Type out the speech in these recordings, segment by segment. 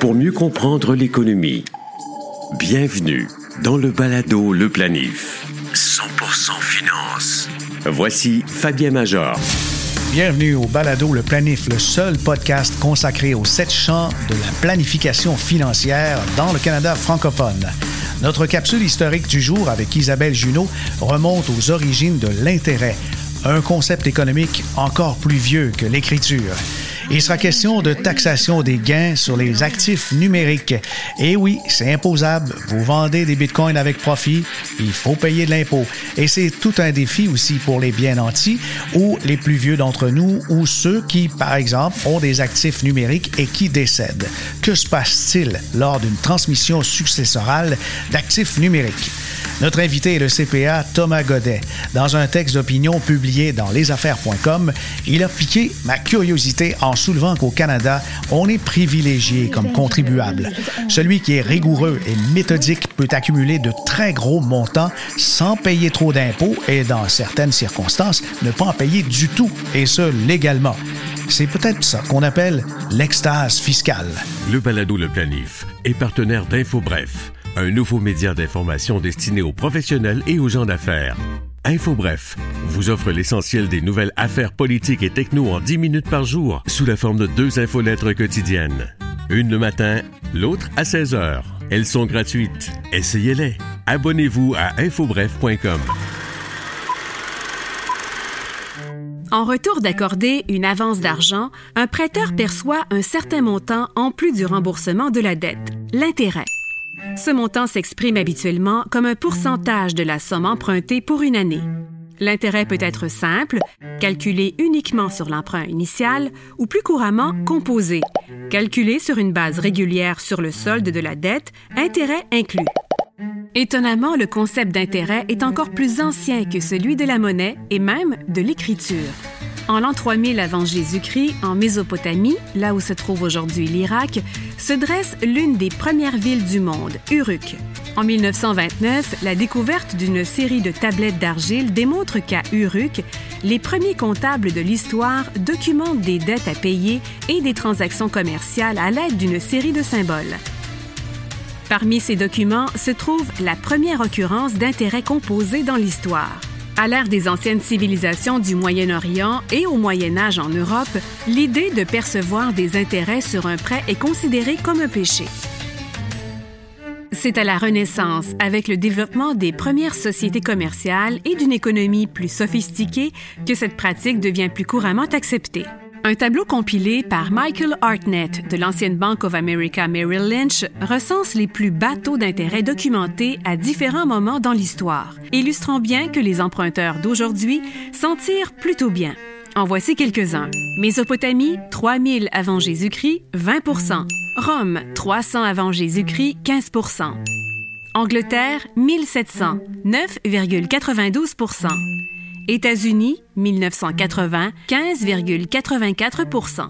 pour mieux comprendre l'économie. Bienvenue dans le balado Le Planif. 100% finance. Voici Fabien Major. Bienvenue au Balado Le Planif, le seul podcast consacré aux sept champs de la planification financière dans le Canada francophone. Notre capsule historique du jour avec Isabelle Junot remonte aux origines de l'intérêt, un concept économique encore plus vieux que l'écriture. Il sera question de taxation des gains sur les actifs numériques. Et oui, c'est imposable. Vous vendez des bitcoins avec profit, il faut payer de l'impôt. Et c'est tout un défi aussi pour les bien nantis ou les plus vieux d'entre nous ou ceux qui, par exemple, ont des actifs numériques et qui décèdent. Que se passe-t-il lors d'une transmission successorale d'actifs numériques? Notre invité est le CPA Thomas Godet. Dans un texte d'opinion publié dans lesaffaires.com, il a piqué ma curiosité en soulevant qu'au Canada, on est privilégié comme contribuable. Celui qui est rigoureux et méthodique peut accumuler de très gros montants sans payer trop d'impôts et, dans certaines circonstances, ne pas en payer du tout, et ce, légalement. C'est peut-être ça qu'on appelle l'extase fiscale. Le balado Le Planif est partenaire d'InfoBref un nouveau média d'information destiné aux professionnels et aux gens d'affaires. InfoBref vous offre l'essentiel des nouvelles affaires politiques et techno en 10 minutes par jour sous la forme de deux infolettres quotidiennes. Une le matin, l'autre à 16 heures. Elles sont gratuites. Essayez-les. Abonnez-vous à infobref.com. En retour d'accorder une avance d'argent, un prêteur perçoit un certain montant en plus du remboursement de la dette, l'intérêt. Ce montant s'exprime habituellement comme un pourcentage de la somme empruntée pour une année. L'intérêt peut être simple, calculé uniquement sur l'emprunt initial, ou plus couramment composé, calculé sur une base régulière sur le solde de la dette, intérêt inclus. Étonnamment, le concept d'intérêt est encore plus ancien que celui de la monnaie et même de l'écriture. En l'an 3000 avant Jésus-Christ, en Mésopotamie, là où se trouve aujourd'hui l'Irak, se dresse l'une des premières villes du monde, Uruk. En 1929, la découverte d'une série de tablettes d'argile démontre qu'à Uruk, les premiers comptables de l'histoire documentent des dettes à payer et des transactions commerciales à l'aide d'une série de symboles. Parmi ces documents se trouve la première occurrence d'intérêts composés dans l'histoire. À l'ère des anciennes civilisations du Moyen-Orient et au Moyen Âge en Europe, l'idée de percevoir des intérêts sur un prêt est considérée comme un péché. C'est à la Renaissance, avec le développement des premières sociétés commerciales et d'une économie plus sophistiquée, que cette pratique devient plus couramment acceptée. Un tableau compilé par Michael Hartnett de l'ancienne Bank of America Merrill Lynch recense les plus bas taux d'intérêt documentés à différents moments dans l'histoire, illustrant bien que les emprunteurs d'aujourd'hui s'en tirent plutôt bien. En voici quelques-uns. Mésopotamie, 3000 avant Jésus-Christ, 20% Rome, 300 avant Jésus-Christ, 15% Angleterre, 1700, 9,92 États-Unis, 1980, 15,84%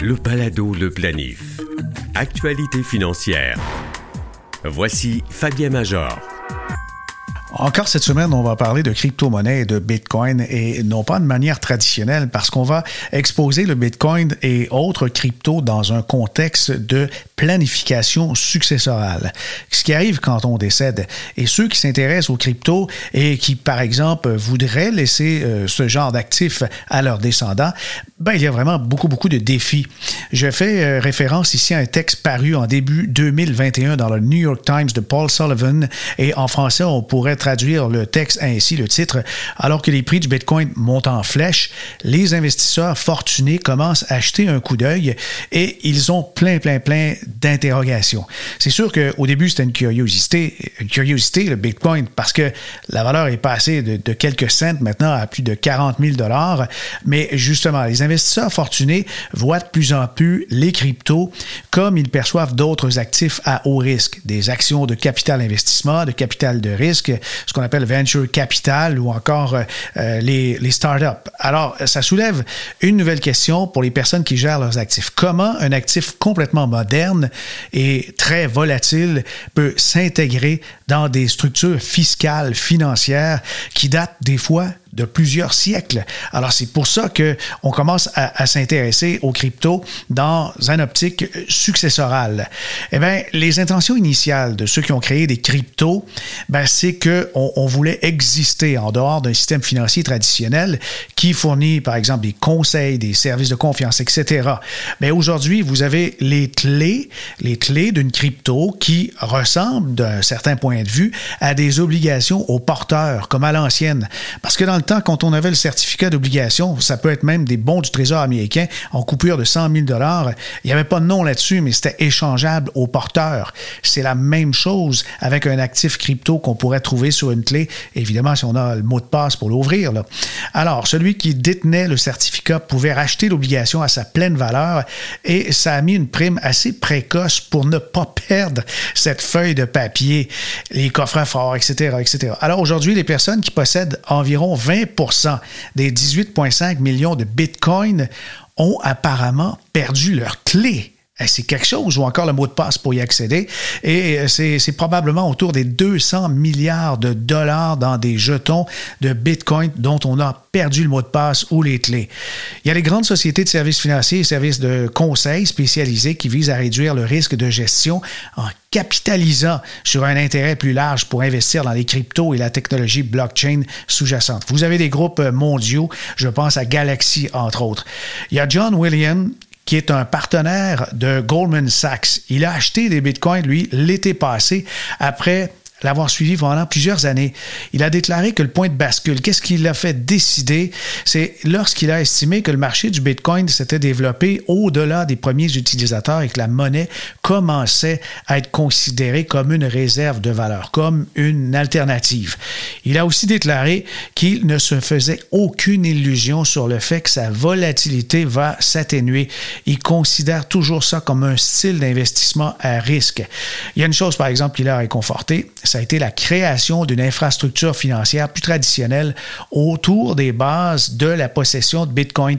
Le Palado Le Planif. Actualité financière. Voici Fabien Major. Encore cette semaine, on va parler de crypto-monnaie et de Bitcoin et non pas de manière traditionnelle parce qu'on va exposer le Bitcoin et autres cryptos dans un contexte de planification successorale. Ce qui arrive quand on décède. Et ceux qui s'intéressent aux cryptos et qui, par exemple, voudraient laisser euh, ce genre d'actifs à leurs descendants, ben, il y a vraiment beaucoup, beaucoup de défis. Je fais euh, référence ici à un texte paru en début 2021 dans le New York Times de Paul Sullivan et en français, on pourrait traduire le texte ainsi, le titre, alors que les prix du Bitcoin montent en flèche, les investisseurs fortunés commencent à acheter un coup d'œil et ils ont plein, plein, plein d'interrogations. C'est sûr qu'au début, c'était une curiosité, une curiosité, le Bitcoin, parce que la valeur est passée de, de quelques cents maintenant à plus de 40 000 dollars, mais justement, les investisseurs fortunés voient de plus en plus les cryptos comme ils perçoivent d'autres actifs à haut risque, des actions de capital investissement, de capital de risque, ce qu'on appelle venture capital ou encore euh, euh, les, les startups. Alors, ça soulève une nouvelle question pour les personnes qui gèrent leurs actifs. Comment un actif complètement moderne et très volatile peut s'intégrer dans des structures fiscales, financières qui datent des fois de plusieurs siècles. Alors c'est pour ça que on commence à, s'intéresser aux cryptos dans un optique successorale. Eh bien, les intentions initiales de ceux qui ont créé des cryptos, ben, c'est que on, voulait exister en dehors d'un système financier traditionnel qui fournit, par exemple, des conseils, des services de confiance, etc. Mais aujourd'hui, vous avez les clés, les clés d'une crypto qui ressemblent d'un certain point de vue à des obligations aux porteurs, comme à l'ancienne. Parce que dans le quand on avait le certificat d'obligation, ça peut être même des bons du Trésor américain en coupure de 100 000 dollars. Il n'y avait pas de nom là-dessus, mais c'était échangeable aux porteurs. C'est la même chose avec un actif crypto qu'on pourrait trouver sur une clé, évidemment si on a le mot de passe pour l'ouvrir. Alors, celui qui détenait le certificat pouvait racheter l'obligation à sa pleine valeur et ça a mis une prime assez précoce pour ne pas perdre cette feuille de papier, les coffres forts, etc., etc. Alors aujourd'hui, les personnes qui possèdent environ 20 des 18,5 millions de Bitcoin ont apparemment perdu leur clé c'est quelque chose, ou encore le mot de passe pour y accéder. Et euh, c'est probablement autour des 200 milliards de dollars dans des jetons de Bitcoin dont on a perdu le mot de passe ou les clés. Il y a les grandes sociétés de services financiers et services de conseil spécialisés qui visent à réduire le risque de gestion en capitalisant sur un intérêt plus large pour investir dans les cryptos et la technologie blockchain sous-jacente. Vous avez des groupes mondiaux, je pense à Galaxy entre autres. Il y a John Williams qui est un partenaire de Goldman Sachs. Il a acheté des bitcoins, lui, l'été passé, après l'avoir suivi pendant plusieurs années. Il a déclaré que le point de bascule, qu'est-ce qui l'a fait décider, c'est lorsqu'il a estimé que le marché du Bitcoin s'était développé au-delà des premiers utilisateurs et que la monnaie commençait à être considérée comme une réserve de valeur, comme une alternative. Il a aussi déclaré qu'il ne se faisait aucune illusion sur le fait que sa volatilité va s'atténuer. Il considère toujours ça comme un style d'investissement à risque. Il y a une chose, par exemple, qui l'a réconforté, ça a été la création d'une infrastructure financière plus traditionnelle autour des bases de la possession de Bitcoin.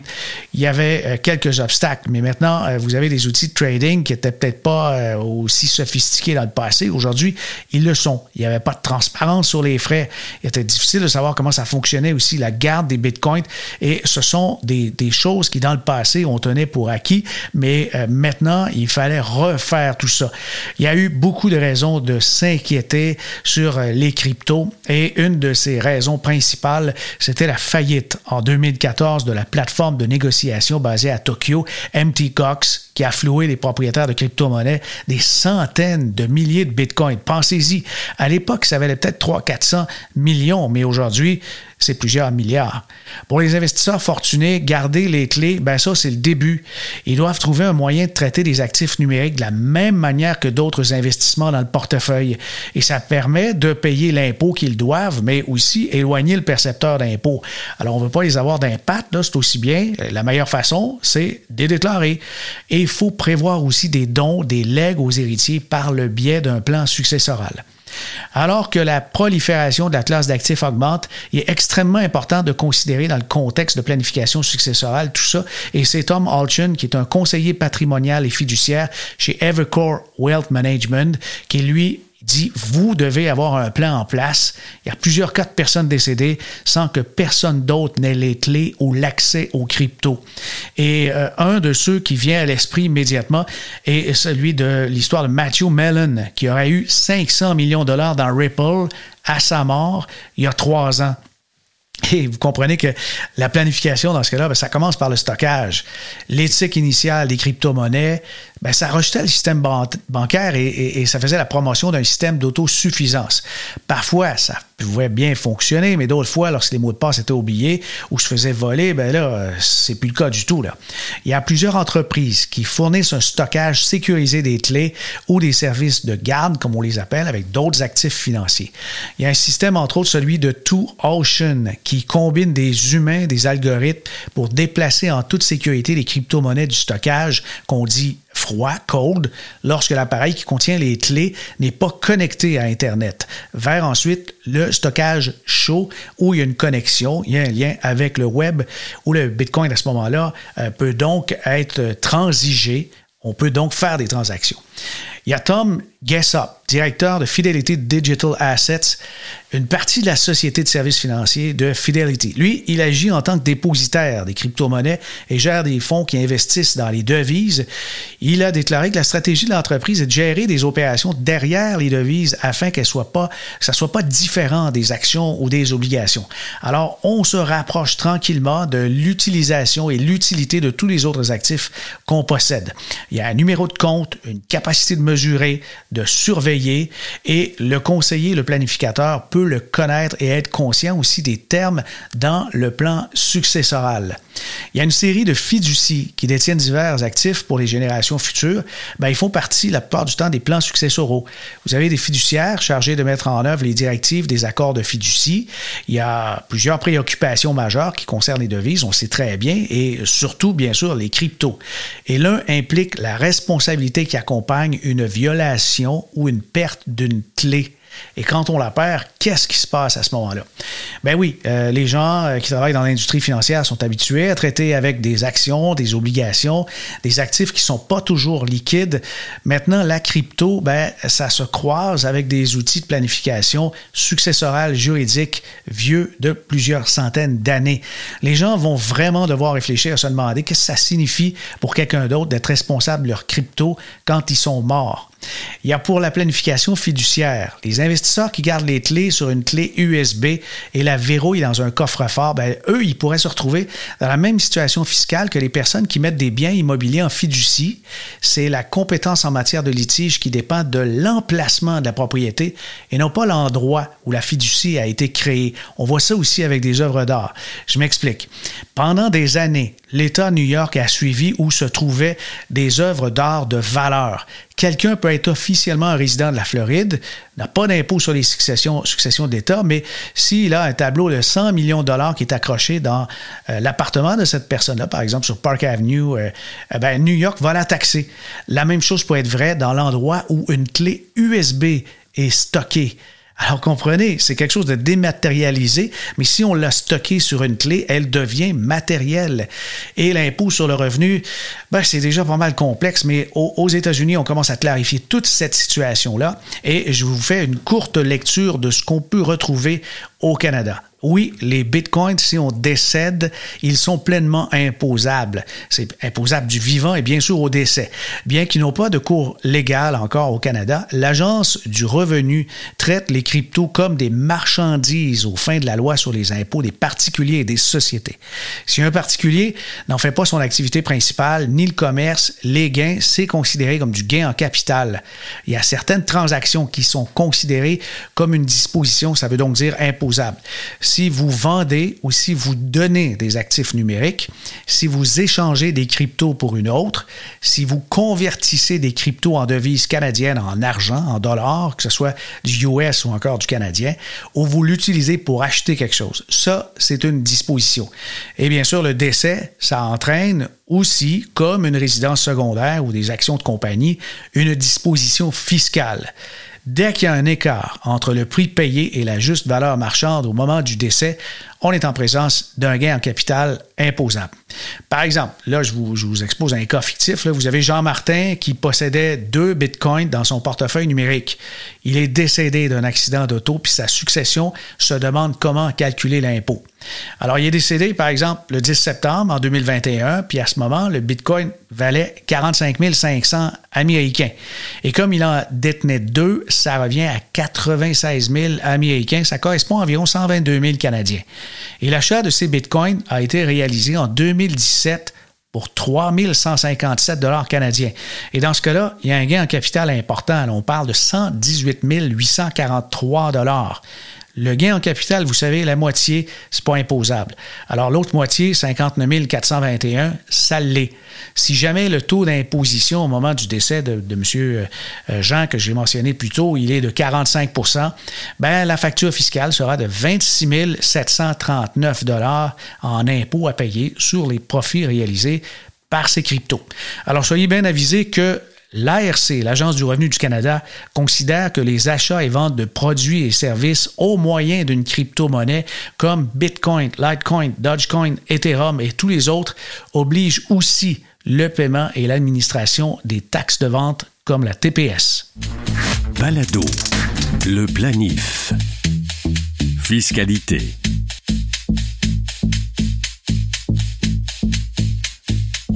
Il y avait euh, quelques obstacles, mais maintenant, euh, vous avez des outils de trading qui n'étaient peut-être pas euh, aussi sophistiqués dans le passé. Aujourd'hui, ils le sont. Il n'y avait pas de transparence sur les frais. Il était difficile de savoir comment ça fonctionnait aussi, la garde des Bitcoins. Et ce sont des, des choses qui, dans le passé, on tenait pour acquis, mais maintenant, il fallait refaire tout ça. Il y a eu beaucoup de raisons de s'inquiéter sur euh, les cryptos et une de ces raisons principales, c'était la faillite en 2014 de la plateforme de négociation basée à Tokyo, MT Cox, qui a floué les propriétaires de crypto-monnaies des centaines de milliers de bitcoins. Pensez-y, à l'époque, ça valait peut-être 300-400 millions, mais aujourd'hui, c'est plusieurs milliards. Pour les investisseurs fortunés, garder les clés, ben ça, c'est le début. Ils doivent trouver un moyen de traiter des actifs numériques de la même manière que d'autres investissements dans le portefeuille. Et ça permet de payer l'impôt qu'ils doivent, mais aussi éloigner le percepteur d'impôt. Alors, on ne veut pas les avoir d'impact, c'est aussi bien. La meilleure façon, c'est de les déclarer. Et il faut prévoir aussi des dons, des legs aux héritiers par le biais d'un plan successoral. Alors que la prolifération de la classe d'actifs augmente, il est extrêmement important de considérer dans le contexte de planification successorale tout ça. Et c'est Tom Alchin, qui est un conseiller patrimonial et fiduciaire chez Evercore Wealth Management, qui lui dit vous devez avoir un plan en place. Il y a plusieurs cas de personnes décédées sans que personne d'autre n'ait les clés ou l'accès aux cryptos. Et euh, un de ceux qui vient à l'esprit immédiatement est celui de l'histoire de Matthew Mellon, qui aurait eu 500 millions de dollars dans Ripple à sa mort il y a trois ans. Et vous comprenez que la planification dans ce cas-là, ben, ça commence par le stockage. L'éthique initiale des crypto-monnaies, ben, ça rejetait le système bancaire et, ça faisait la promotion d'un système d'autosuffisance. Parfois, ça pouvait bien fonctionner, mais d'autres fois, lorsque les mots de passe étaient oubliés ou se faisaient voler, ben là, c'est plus le cas du tout. Là. Il y a plusieurs entreprises qui fournissent un stockage sécurisé des clés ou des services de garde, comme on les appelle, avec d'autres actifs financiers. Il y a un système, entre autres, celui de Two Ocean, qui combine des humains, des algorithmes pour déplacer en toute sécurité les crypto-monnaies du stockage qu'on dit froid, cold, lorsque l'appareil qui contient les clés n'est pas connecté à Internet, vers ensuite le stockage chaud où il y a une connexion, il y a un lien avec le web, où le Bitcoin à ce moment-là euh, peut donc être transigé, on peut donc faire des transactions. Y a Tom Up, directeur de Fidelity Digital Assets, une partie de la société de services financiers de Fidelity. Lui, il agit en tant que dépositaire des crypto-monnaies et gère des fonds qui investissent dans les devises. Il a déclaré que la stratégie de l'entreprise est de gérer des opérations derrière les devises afin qu'elles soient pas, que ça soit pas différent des actions ou des obligations. Alors, on se rapproche tranquillement de l'utilisation et l'utilité de tous les autres actifs qu'on possède. Il y a un numéro de compte, une capacité de mesurer, de surveiller et le conseiller, le planificateur peut le connaître et être conscient aussi des termes dans le plan successoral. Il y a une série de fiducies qui détiennent divers actifs pour les générations futures. Ben, ils font partie la plupart du temps des plans successoraux. Vous avez des fiduciaires chargés de mettre en œuvre les directives des accords de fiducie. Il y a plusieurs préoccupations majeures qui concernent les devises, on sait très bien, et surtout, bien sûr, les cryptos. Et l'un implique la responsabilité qui accompagne une violation ou une perte d'une clé et quand on la perd, qu'est-ce qui se passe à ce moment-là? Ben oui, euh, les gens euh, qui travaillent dans l'industrie financière sont habitués à traiter avec des actions, des obligations, des actifs qui ne sont pas toujours liquides. Maintenant, la crypto, ben, ça se croise avec des outils de planification successorale juridique vieux de plusieurs centaines d'années. Les gens vont vraiment devoir réfléchir à se demander qu'est-ce que ça signifie pour quelqu'un d'autre d'être responsable de leur crypto quand ils sont morts. Il y a pour la planification fiduciaire, les investisseurs qui gardent les clés sur une clé USB et la verrouillent dans un coffre-fort, ben, eux, ils pourraient se retrouver dans la même situation fiscale que les personnes qui mettent des biens immobiliers en fiducie. C'est la compétence en matière de litige qui dépend de l'emplacement de la propriété et non pas l'endroit où la fiducie a été créée. On voit ça aussi avec des œuvres d'art. Je m'explique. Pendant des années, l'État de New York a suivi où se trouvaient des œuvres d'art de valeur. Quelqu'un peut être officiellement un résident de la Floride, n'a pas d'impôt sur les successions, successions d'État, mais s'il a un tableau de 100 millions de dollars qui est accroché dans euh, l'appartement de cette personne-là, par exemple sur Park Avenue, euh, euh, ben, New York va la taxer. La même chose peut être vrai dans l'endroit où une clé USB est stockée. Alors comprenez, c'est quelque chose de dématérialisé, mais si on l'a stocké sur une clé, elle devient matérielle. Et l'impôt sur le revenu, ben, c'est déjà pas mal complexe, mais aux, États-Unis, on commence à clarifier toute cette situation-là. Et je vous fais une courte lecture de ce qu'on peut retrouver au Canada. Oui, les bitcoins, si on décède, ils sont pleinement imposables. C'est imposable du vivant et bien sûr au décès. Bien qu'ils n'ont pas de cours légal encore au Canada, l'Agence du revenu traite les cryptos comme des marchandises au fin de la loi sur les impôts des particuliers et des sociétés. Si un particulier n'en fait pas son activité principale, ni le commerce, les gains, c'est considéré comme du gain en capital. Il y a certaines transactions qui sont considérées comme une disposition, ça veut donc dire imposable si vous vendez ou si vous donnez des actifs numériques, si vous échangez des cryptos pour une autre, si vous convertissez des cryptos en devises canadiennes en argent, en dollars, que ce soit du US ou encore du canadien, ou vous l'utilisez pour acheter quelque chose. Ça, c'est une disposition. Et bien sûr, le décès, ça entraîne aussi, comme une résidence secondaire ou des actions de compagnie, une disposition fiscale. Dès qu'il y a un écart entre le prix payé et la juste valeur marchande au moment du décès, on est en présence d'un gain en capital imposable. Par exemple, là, je vous, expose un cas fictif. Vous avez Jean Martin qui possédait deux bitcoins dans son portefeuille numérique. Il est décédé d'un accident d'auto, puis sa succession se demande comment calculer l'impôt. Alors, il est décédé, par exemple, le 10 septembre en 2021, puis à ce moment, le bitcoin valait 45 500 américains. Et comme il en détenait deux, ça revient à 96 000 américains. Ça correspond à environ 122 000 Canadiens. Et l'achat de ces bitcoins a été réalisé en 2017 pour 3 157 dollars canadiens. Et dans ce cas-là, il y a un gain en capital important. on parle de 118 843 dollars. Le gain en capital, vous savez, la moitié, c'est pas imposable. Alors l'autre moitié, 59 421, ça l'est. Si jamais le taux d'imposition au moment du décès de, M. Euh, Jean, que j'ai mentionné plus tôt, il est de 45% ben, la facture fiscale sera de 26 739 dollars en impôts à payer sur les profits réalisés par ces cryptos. Alors, soyez bien avisés que L'ARC, l'Agence du revenu du Canada, considère que les achats et ventes de produits et services au moyen d'une crypto-monnaie comme Bitcoin, Litecoin, Dogecoin, Ethereum et tous les autres obligent aussi le paiement et l'administration des taxes de vente comme la TPS. balado. Le planif. Fiscalité.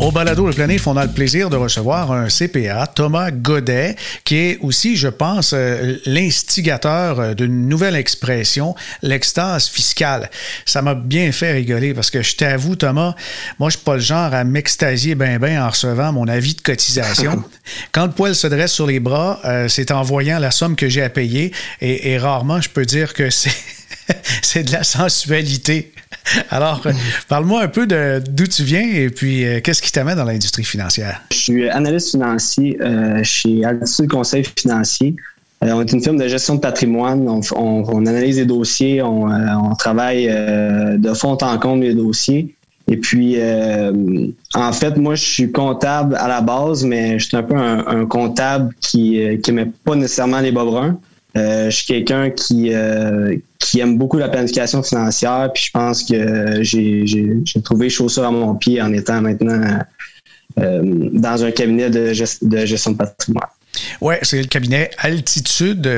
Au balado Le Planif, on a le plaisir de recevoir un CPA, Thomas Godet, qui est aussi, je pense, euh, l'instigateur euh, d'une nouvelle expression, l'extase fiscale. Ça m'a bien fait rigoler parce que je t'avoue, Thomas, moi, je suis pas le genre à m'extasier ben ben en recevant mon avis de cotisation. Quand le poil se dresse sur les bras, euh, c'est en voyant la somme que j'ai à payer et, et rarement je peux dire que c'est c'est de la sensualité. Alors, euh, parle-moi un peu d'où tu viens et puis euh, qu'est-ce qui t'amène dans l'industrie financière? Je suis analyste financier euh, chez Altitude Conseil Financier. on est une firme de gestion de patrimoine. On, analyse les dossiers, on, travaille de fond en comble les dossiers. Et puis, en fait, moi, je suis comptable à la base, mais je suis un peu un, comptable qui n'aimait pas nécessairement les bas bruns. Je suis quelqu'un qui, qui aime beaucoup la planification financière. Puis je pense que j'ai trouvé chaussure à mon pied en étant maintenant euh, dans un cabinet de, gestion de patrimoine. Oui, c'est le cabinet Altitude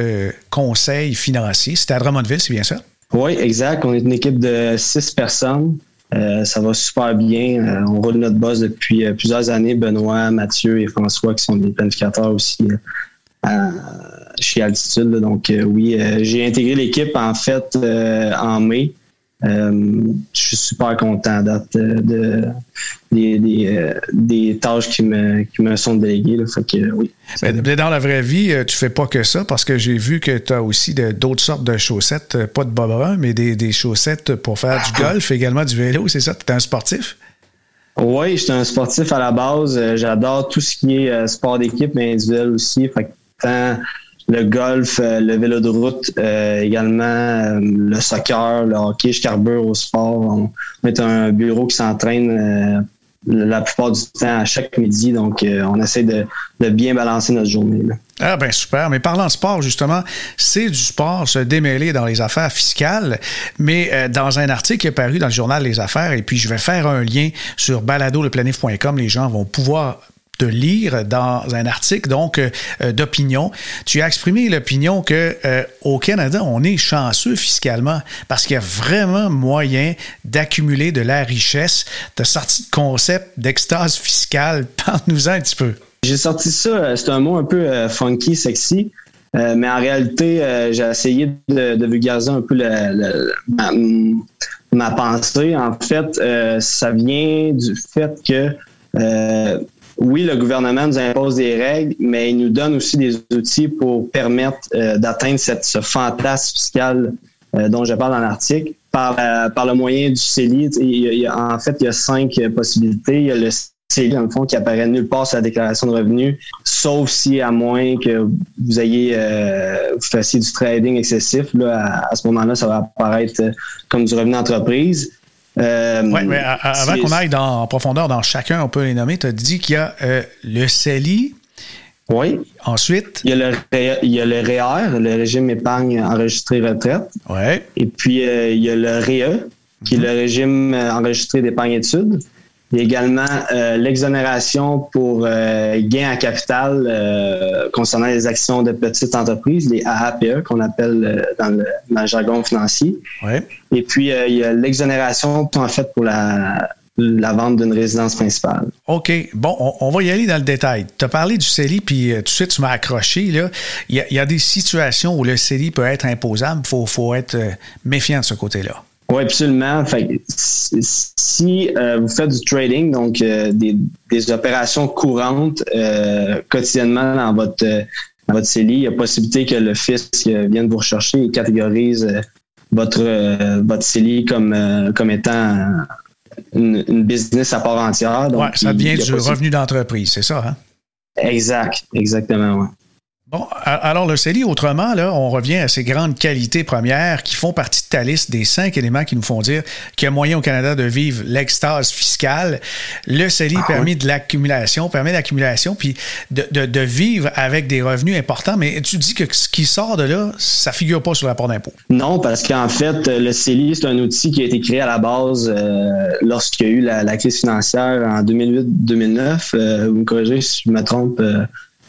Conseil financier. C'était à Drummondville, c'est bien ça? Oui, exact. On est une équipe de six personnes. Euh, ça va super bien. Euh, on roule notre boss depuis plusieurs années. Benoît, Mathieu et François, qui sont des planificateurs aussi chez Altitude. Donc euh, oui, euh, j'ai intégré l'équipe en fait euh, en mai. je suis super content de, des, tâches qui me, qui me sont déléguées. que, oui, dans la vraie vie, tu fais pas que ça parce que j'ai vu que tu as aussi d'autres sortes de chaussettes, pas de bas mais des, chaussettes pour faire du golf, également du vélo, c'est ça? Tu es un sportif? Oui, je suis un sportif à la base. J'adore tout ce qui est sport d'équipe, mais individuel aussi. Fait tant le golf, euh, le vélo de route, euh, également euh, le soccer, le hockey, je carbure au sport. On, est un bureau qui s'entraîne la plupart du temps à chaque midi, donc on essaie de, bien balancer notre journée. Ah ben super, mais parlant sport justement, c'est du sport se démêler dans les affaires fiscales, mais dans un article qui est paru dans le journal Les Affaires, et puis je vais faire un lien sur baladoleplanif.com, les gens vont pouvoir de lire dans un article donc euh, euh, d'opinion. Tu as exprimé l'opinion que euh, au Canada, on est chanceux fiscalement parce qu'il y a vraiment moyen d'accumuler de la richesse. Tu as sorti le concept d'extase fiscale. Parle-nous-en un petit peu. J'ai sorti ça, c'est un mot un peu funky, sexy. mais en réalité, j'ai essayé de, vulgariser un peu ma, pensée. En fait, ça vient du fait que oui, le gouvernement nous impose des règles, mais il nous donne aussi des outils pour permettre euh, d'atteindre ce fantasme fiscal euh, dont je parle dans l'article par, par le moyen du CELI. en fait, il y a cinq possibilités. Il y a le CELI, dans le fond, qui apparaît nulle part sur la déclaration de revenus, sauf si, à moins que vous ayez euh, vous fassiez du trading excessif, là, à, ce moment-là, ça va apparaître comme du revenu d'entreprise. Euh, oui, mais avant qu'on aille dans, en profondeur dans chacun, on peut les nommer. Tu as dit qu'il y a euh, le CELI. Oui. Ensuite? Il y, a le, il y a le REER, le régime épargne enregistré retraite. Oui. Et puis, euh, il y a le REE, qui est le mhm. régime enregistré d'épargne études. Il y a également euh, l'exonération pour euh, gain à capital euh, concernant les actions de petites entreprises, les AAPE qu'on appelle dans le, jargon financier. Ouais. Et puis, il y a l'exonération en fait pour la, la vente d'une résidence principale. OK. Bon, on, va y aller dans le détail. Tu as parlé du CELI, puis tout de suite, tu m'as accroché. Là. Il, y a, des situations où le CELI peut être imposable. Il faut, faut être méfiant de ce côté-là. Oui, absolument. Fait, si euh, vous faites du trading, donc euh, des, des, opérations courantes euh, quotidiennement dans votre, dans votre CELI, il y a possibilité que le fisc vienne vous rechercher et catégorise votre, votre CELI comme, comme étant une, une, business à part entière. Oui, ça vient du revenu d'entreprise, c'est ça, hein? Exact, exactement, oui. Bon, alors le CELI, autrement, là, on revient à ces grandes qualités premières qui font partie de ta liste des cinq éléments qui nous font dire qu'il y a moyen au Canada de vivre l'extase fiscale. Le CELI ah permet de l'accumulation, permet l'accumulation, puis de, de, vivre avec des revenus importants. Mais tu dis que ce qui sort de là, ça figure pas sur rapport d'impôt. Non, parce qu'en fait, le CELI, c'est un outil qui a été créé à la base euh, lorsqu'il y a eu la, crise financière en 2008-2009. Euh, vous me corrigez si je me trompe. Euh,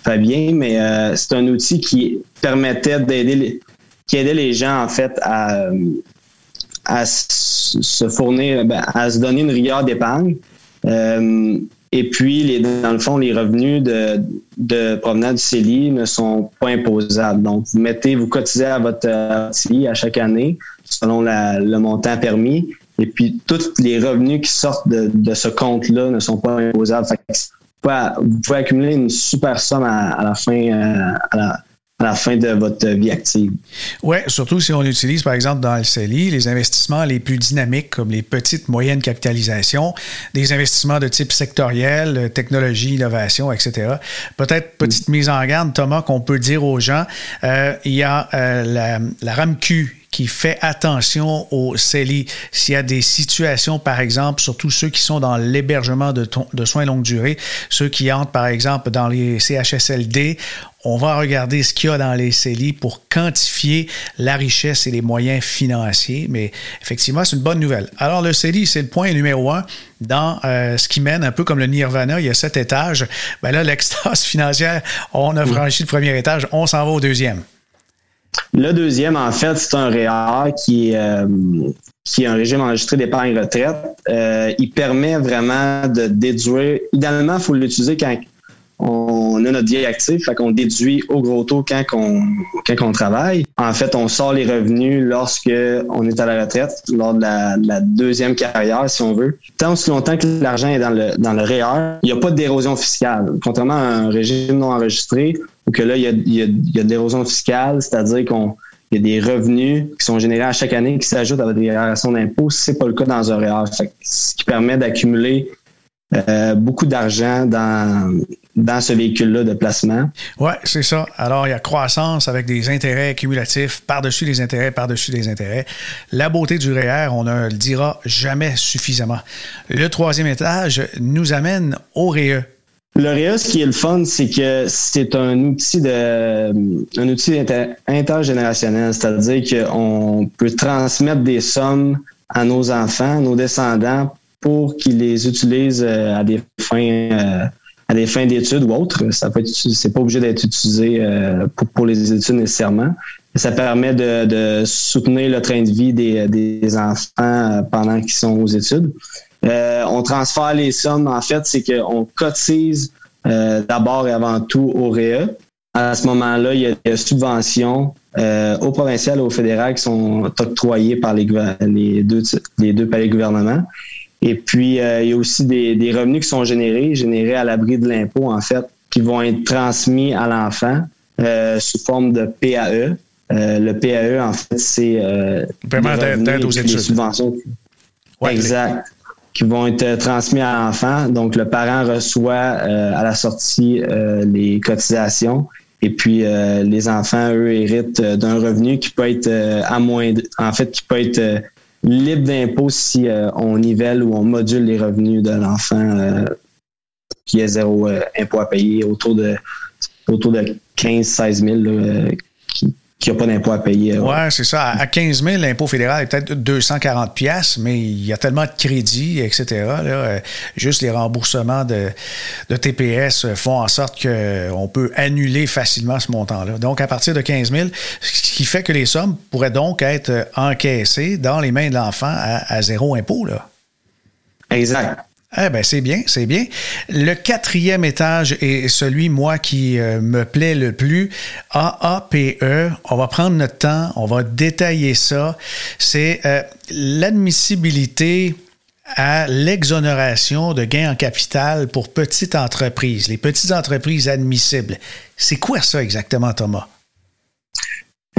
Fabien, mais c'est un outil qui permettait d'aider qui aidait les gens en fait à, se fournir, ben, à se donner une rigueur d'épargne. Euh, et puis, dans le fond, les revenus de, de provenant du CELI ne sont pas imposables. Donc, vous mettez, vous cotisez à votre CELI à chaque année selon le montant permis. Et puis, tous les revenus qui sortent de, ce compte-là ne sont pas imposables. Vous pouvez accumuler une super somme à, la fin, euh, à la, à la fin de votre vie active. Oui, surtout si on utilise, par exemple, dans le CELI, les investissements les plus dynamiques, comme les petites, moyennes capitalisations, des investissements de type sectoriel, technologie, innovation, etc. Peut-être petite mise en garde, Thomas, qu'on peut dire aux gens, euh, il y a euh, la, la RAMQ qui fait attention au CELI. S'il y a des situations, par exemple, surtout ceux qui sont dans l'hébergement de, de, soins longue durée, ceux qui entrent, par exemple, dans les CHSLD, on va regarder ce qu'il y a dans les CELI pour quantifier la richesse et les moyens financiers. Mais effectivement, c'est une bonne nouvelle. Alors, le CELI, c'est le point numéro un dans euh, ce qui mène un peu comme le Nirvana. Il y a sept étages. Ben là, l'extase financière, on a franchi le premier étage, on s'en va au deuxième. Le deuxième, en fait, c'est un REER qui est, euh, qui est un régime enregistré d'épargne retraite. Euh, il permet vraiment de déduire. Idéalement, il faut l'utiliser quand on a notre vie active, fait qu'on déduit au gros taux quand on, travaille. En fait, on sort les revenus lorsque on est à la retraite, lors de la, deuxième carrière, si on veut. Tant aussi longtemps que l'argent est dans le, dans le REER, il n'y a pas d'érosion fiscale. Contrairement à un régime non enregistré, où que là, il y a, il y a, il y a de l'érosion fiscale, c'est-à-dire qu'on il y a des revenus qui sont générés à chaque année qui s'ajoutent à votre déclaration d'impôt. C'est pas le cas dans un REER. ce qui permet d'accumuler euh, beaucoup d'argent dans, dans ce véhicule-là de placement. Oui, c'est ça. Alors, il y a croissance avec des intérêts cumulatifs par-dessus les intérêts, par-dessus les intérêts. La beauté du REER, on ne le dira jamais suffisamment. Le troisième étage nous amène au REE. Le REE, ce qui est le fun, c'est que c'est un outil de un outil intergénérationnel, c'est-à-dire qu'on peut transmettre des sommes à nos enfants, nos descendants, pour qu'ils les utilisent euh, à des fins euh, à des fins d'études ou autres. Ça peut c'est pas obligé d'être utilisé euh, pour, pour, les études nécessairement. Ça permet de, de, soutenir le train de vie des, des enfants pendant qu'ils sont aux études. On transfère les sommes. En fait, c'est qu'on cotise d'abord et avant tout au REE. À ce moment-là, il y a des subventions au provincial et au fédéral qui sont octroyées par les, les deux, les deux palais gouvernements. Et puis, euh, il y a aussi des, revenus qui sont générés, générés à l'abri de l'impôt, en fait, qui vont être transmis à l'enfant euh, sous forme de PAE. Euh, le PAE, en fait, c'est paiement d'aide aux études. subventions. exact. Qui vont être transmis à l'enfant. Donc, le parent reçoit à la sortie les cotisations. Et puis, les enfants, eux, héritent d'un revenu qui peut être à moins, en fait, qui peut être libre d'impôt si euh, on nivelle ou on module les revenus de l'enfant euh, qui est zéro euh, impôt à payer autour de autour de 15-16 000 qui qui n'a pas d'impôt à payer. Oui, c'est ça. À 15 000, l'impôt fédéral est peut-être 240 pièces, mais il y a tellement de crédits, etc. Là, juste les remboursements de, de TPS font en sorte qu'on peut annuler facilement ce montant-là. Donc, à partir de 15 000, ce qui fait que les sommes pourraient donc être encaissées dans les mains de l'enfant à, à, zéro impôt. Là. Exact. Eh bien, c'est bien, c'est bien. Le quatrième étage est celui, moi, qui euh, me plaît le plus. AAPE, on va prendre notre temps, on va détailler ça. C'est euh, l'admissibilité à l'exonération de gains en capital pour petites entreprises, les petites entreprises admissibles. C'est quoi ça exactement, Thomas?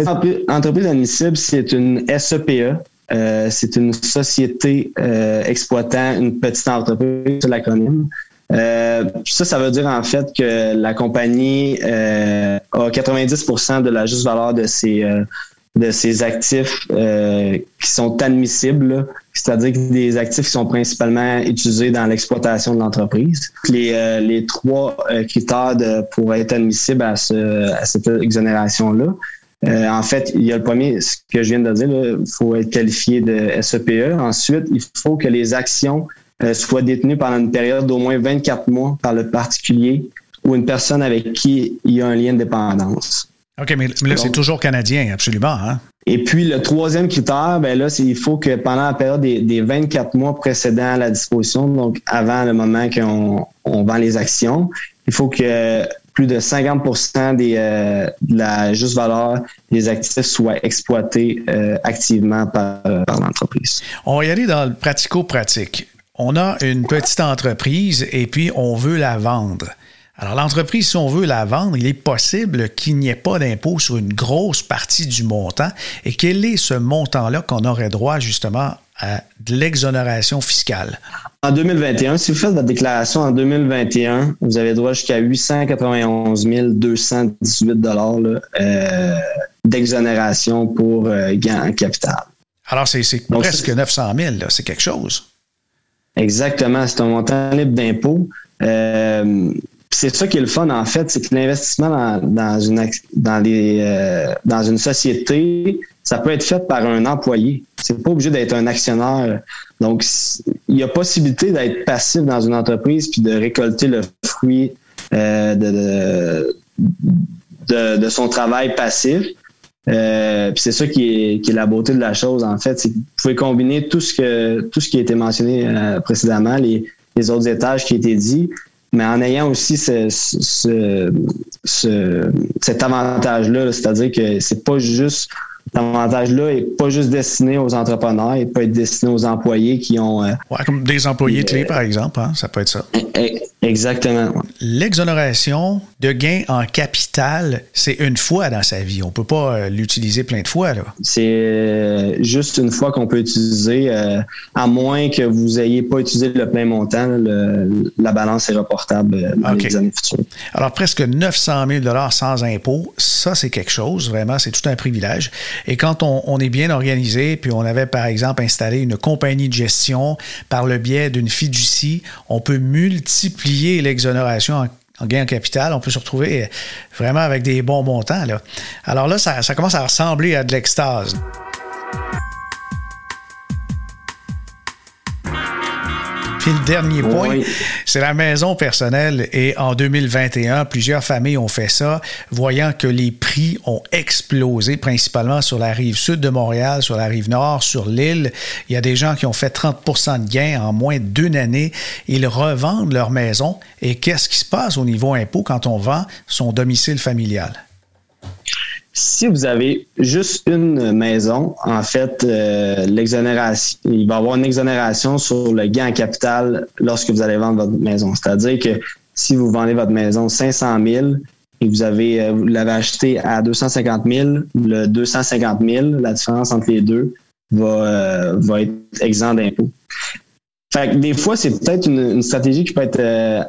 Entreprise admissible, c'est une SEPE, euh, c'est une société euh, exploitant une petite entreprise, c'est l'acronyme. Euh, ça, ça veut dire en fait que la compagnie a 90% de la juste valeur de ses, de ses actifs qui sont admissibles, c'est-à-dire des actifs qui sont principalement utilisés dans l'exploitation de l'entreprise. Les, les trois critères de, pour être admissible à, ce, à cette exonération-là, euh, en fait, il y a le premier, ce que je viens de dire, il faut être qualifié de SEPE. Ensuite, il faut que les actions euh, soient détenues pendant une période d'au moins 24 mois par le particulier ou une personne avec qui il y a un lien de dépendance. OK, mais, là, c'est toujours canadien, absolument. Hein? Et puis, le troisième critère, ben là, c'est il faut que pendant la période des, 24 mois précédant la disposition, donc avant le moment qu'on on vend les actions, il faut que plus de 50 des, euh, de la juste valeur des actifs soient exploités euh, activement par, par l'entreprise. On va y aller dans le pratico-pratique. On a une petite entreprise et puis on veut la vendre. Alors, l'entreprise, si on veut la vendre, il est possible qu'il n'y ait pas d'impôt sur une grosse partie du montant. Et quel est ce montant-là qu'on aurait droit justement à de l'exonération fiscale? En 2021, si vous faites votre déclaration en 2021, vous avez droit jusqu'à 891 218 euh, d'exonération pour euh, gain en capital. Alors, c'est presque 900 000, c'est quelque chose. Exactement, c'est un montant libre d'impôt. Euh, c'est ça qui est le fun, en fait, c'est que l'investissement dans, une, dans, les, euh, dans une société, ça peut être fait par un employé. C'est pas obligé d'être un actionnaire. Donc, il y a possibilité d'être passif dans une entreprise puis de récolter le fruit euh, de, de, son travail passif. Euh, c'est ça qui est, qui est la beauté de la chose, en fait. C'est que vous pouvez combiner tout ce que tout ce qui a été mentionné précédemment, les, les autres étages qui étaient dit, mais en ayant aussi ce, cet avantage-là, c'est-à-dire que c'est pas juste cet avantage-là n'est pas juste destiné aux entrepreneurs, il peut être destiné aux employés qui ont. Euh, comme des employés clés, par exemple, hein, ça peut être ça. Exactement. L'exonération de gains en capital, c'est une fois dans sa vie. On ne peut pas euh, l'utiliser plein de fois. C'est euh, juste une fois qu'on peut utiliser, à moins que vous n'ayez pas utilisé le plein montant, la balance est reportable dans les années futures. Alors, presque 900 000 sans impôt, ça, c'est quelque chose, vraiment, c'est tout un privilège. Et quand on, est bien organisé, puis on avait par exemple installé une compagnie de gestion par le biais d'une fiducie, on peut multiplier l'exonération en gain en capital, on peut se retrouver vraiment avec des bons montants. Là. Alors là, ça commence à ressembler à de l'extase. Le dernier point, c'est la maison personnelle. Et en 2021, plusieurs familles ont fait ça, voyant que les prix ont explosé, principalement sur la rive sud de Montréal, sur la rive nord, sur l'île. Il y a des gens qui ont fait 30% de gains en moins d'une année. Ils revendent leur maison. Et qu'est-ce qui se passe au niveau impôt quand on vend son domicile familial? Si vous avez juste une maison, en fait, euh, l'exonération, il va y avoir une exonération sur le gain en capital lorsque vous allez vendre votre maison. C'est-à-dire que si vous vendez votre maison 500 000 et vous avez euh, vous l'avez acheté à 250 000, le 250 000, la différence entre les deux, va, euh, va être exempt d'impôt. Des fois, c'est peut-être une, stratégie qui peut être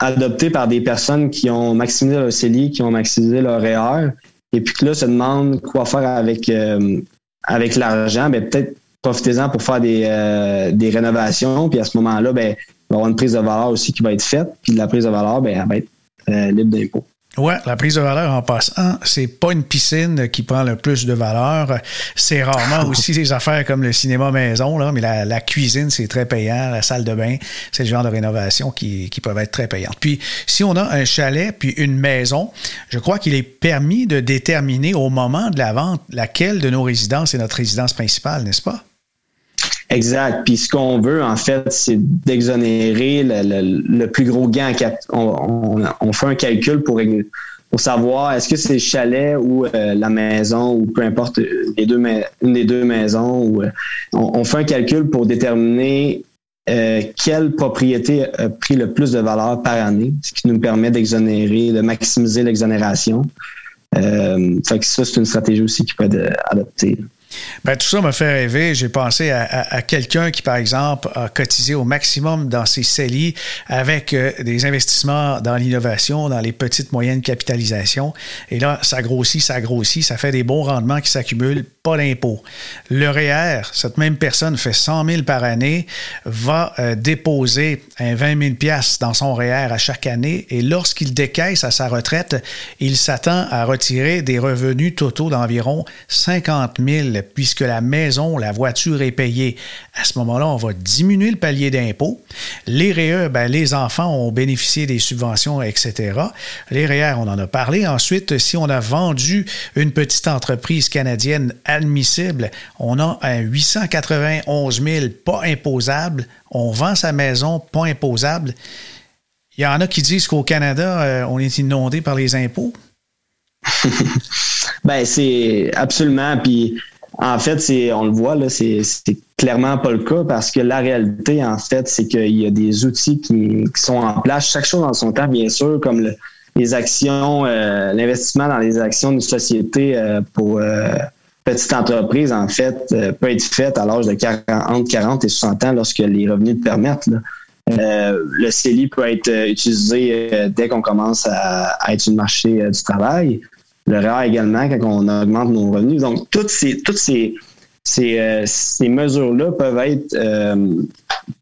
adoptée par des personnes qui ont maximisé leur CELI, qui ont maximisé leur REER, et puis que là, se demande quoi faire avec, euh, avec l'argent, ben, peut-être profitez-en pour faire des, euh, des rénovations. Puis à ce moment-là, ben, il va y avoir une prise de valeur aussi qui va être faite. Puis la prise de valeur, ben, elle va être euh, libre d'impôt. Oui, la prise de valeur en passant, c'est pas une piscine qui prend le plus de valeur. C'est rarement aussi des affaires comme le cinéma maison, là, mais la, cuisine, c'est très payant. La salle de bain, c'est le genre de rénovation qui, qui peuvent être très payantes. Puis, si on a un chalet puis une maison, je crois qu'il est permis de déterminer au moment de la vente laquelle de nos résidences est notre résidence principale, n'est-ce pas? Exact. Puis ce qu'on veut, en fait, c'est d'exonérer le, plus gros gain. On, on, fait un calcul pour, pour savoir est-ce que c'est le chalet ou euh, la maison ou peu importe les deux, une des deux maisons. Euh, on, fait un calcul pour déterminer euh, quelle propriété a pris le plus de valeur par année, ce qui nous permet d'exonérer, de maximiser l'exonération. ça, c'est une stratégie aussi qui peut être adoptée. Ben, tout ça m'a fait rêver. J'ai pensé à, quelqu'un qui, par exemple, a cotisé au maximum dans ses CELI avec euh, des investissements dans l'innovation, dans les petites moyennes capitalisations. Et là, ça grossit, ça grossit, ça fait des bons rendements qui s'accumulent, pas d'impôt. Le REER, cette même personne fait 100 000 par année, va euh, déposer un 20 000 dans son REER à chaque année et lorsqu'il décaisse à sa retraite, il s'attend à retirer des revenus totaux d'environ 50 000 annuel puisque la maison, la voiture est payée. À ce moment-là, on va diminuer le palier d'impôt. Les REE, ben, les enfants ont bénéficié des subventions, etc. Les REER, on en a parlé. Ensuite, si on a vendu une petite entreprise canadienne on a un 891 000 pas imposable. On vend sa maison pas imposable. Il y en a qui disent qu'au Canada, euh, on est inondé par les impôts. ben, c'est absolument. Puis, en fait, c'est, on le voit, là, c'est, clairement pas le cas parce que la réalité, en fait, c'est qu'il y a des outils qui, sont en place, chaque chose dans son temps, bien sûr, comme les actions, euh, l'investissement dans les actions d'une société euh, pour petite entreprise, en fait, peut être fait à l'âge de 40, entre 40 et 60 ans lorsque les revenus le permettent. Euh, le CELI peut être euh, utilisé euh, dès qu'on commence à, être sur le marché du travail. Le REER également quand on augmente nos revenus. Donc, toutes ces, toutes ces, ces, mesures-là peuvent être,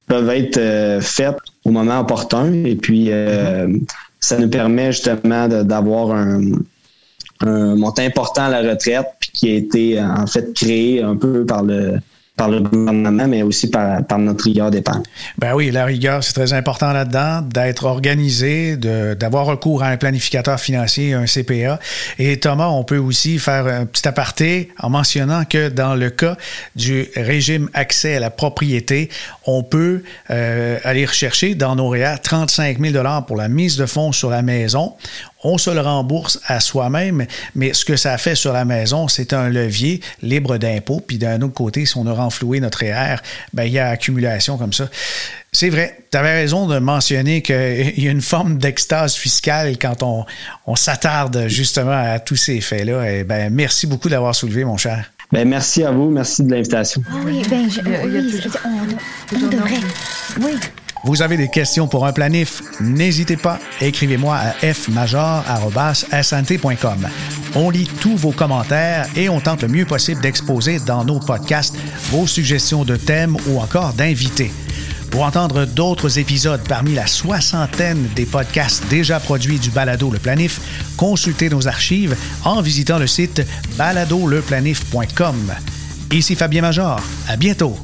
peuvent être faites au moment opportun. Et puis, ça nous permet justement d'avoir un, montant important à la retraite, puis qui a été en fait créé un peu par le par le gouvernement, mais aussi par, notre rigueur d'épargne. Ben oui, la rigueur, c'est très important là-dedans, d'être organisé, d'avoir recours à un planificateur financier, un CPA. Et Thomas, on peut aussi faire un petit aparté en mentionnant que dans le cas du régime accès à la propriété, on peut euh, aller rechercher dans nos REA 35 000 pour la mise de fonds sur la maison on se le rembourse à soi-même, mais ce que ça fait sur la maison, c'est un levier libre d'impôt. Puis d'un autre côté, si on a renfloué notre ER, ben, il y a accumulation comme ça. C'est vrai, tu avais raison de mentionner qu'il y a une forme d'extase fiscale quand on, on s'attarde justement à tous ces faits-là. Et eh ben, merci beaucoup d'avoir soulevé, mon cher. Ben, merci à vous, merci de l'invitation. oui, ben, je, on devrait. Oui. Vous avez des questions pour un planif? N'hésitez pas, écrivez-moi à fmajor.com. On lit tous vos commentaires et on tente le mieux possible d'exposer dans nos podcasts vos suggestions de thèmes ou encore d'invités. Pour entendre d'autres épisodes parmi la soixantaine des podcasts déjà produits du Balado Le Planif, consultez nos archives en visitant le site baladoleplanif.com. Ici Fabien Major. À bientôt.